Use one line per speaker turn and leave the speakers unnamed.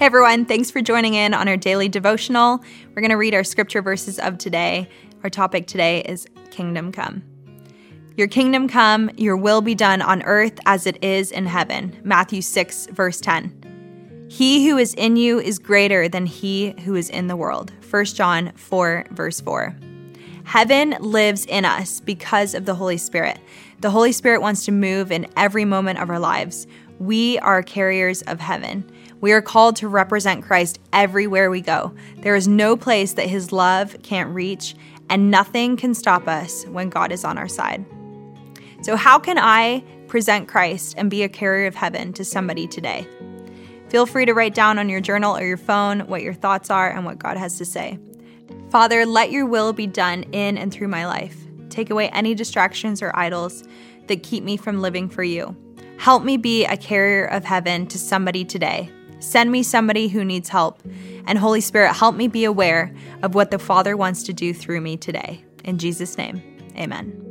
Hey everyone, thanks for joining in on our daily devotional. We're going to read our scripture verses of today. Our topic today is Kingdom Come. Your kingdom come, your will be done on earth as it is in heaven. Matthew 6, verse 10. He who is in you is greater than he who is in the world. 1 John 4, verse 4. Heaven lives in us because of the Holy Spirit. The Holy Spirit wants to move in every moment of our lives. We are carriers of heaven. We are called to represent Christ everywhere we go. There is no place that his love can't reach, and nothing can stop us when God is on our side. So, how can I present Christ and be a carrier of heaven to somebody today? Feel free to write down on your journal or your phone what your thoughts are and what God has to say. Father, let your will be done in and through my life. Take away any distractions or idols that keep me from living for you. Help me be a carrier of heaven to somebody today. Send me somebody who needs help. And Holy Spirit, help me be aware of what the Father wants to do through me today. In Jesus' name, amen.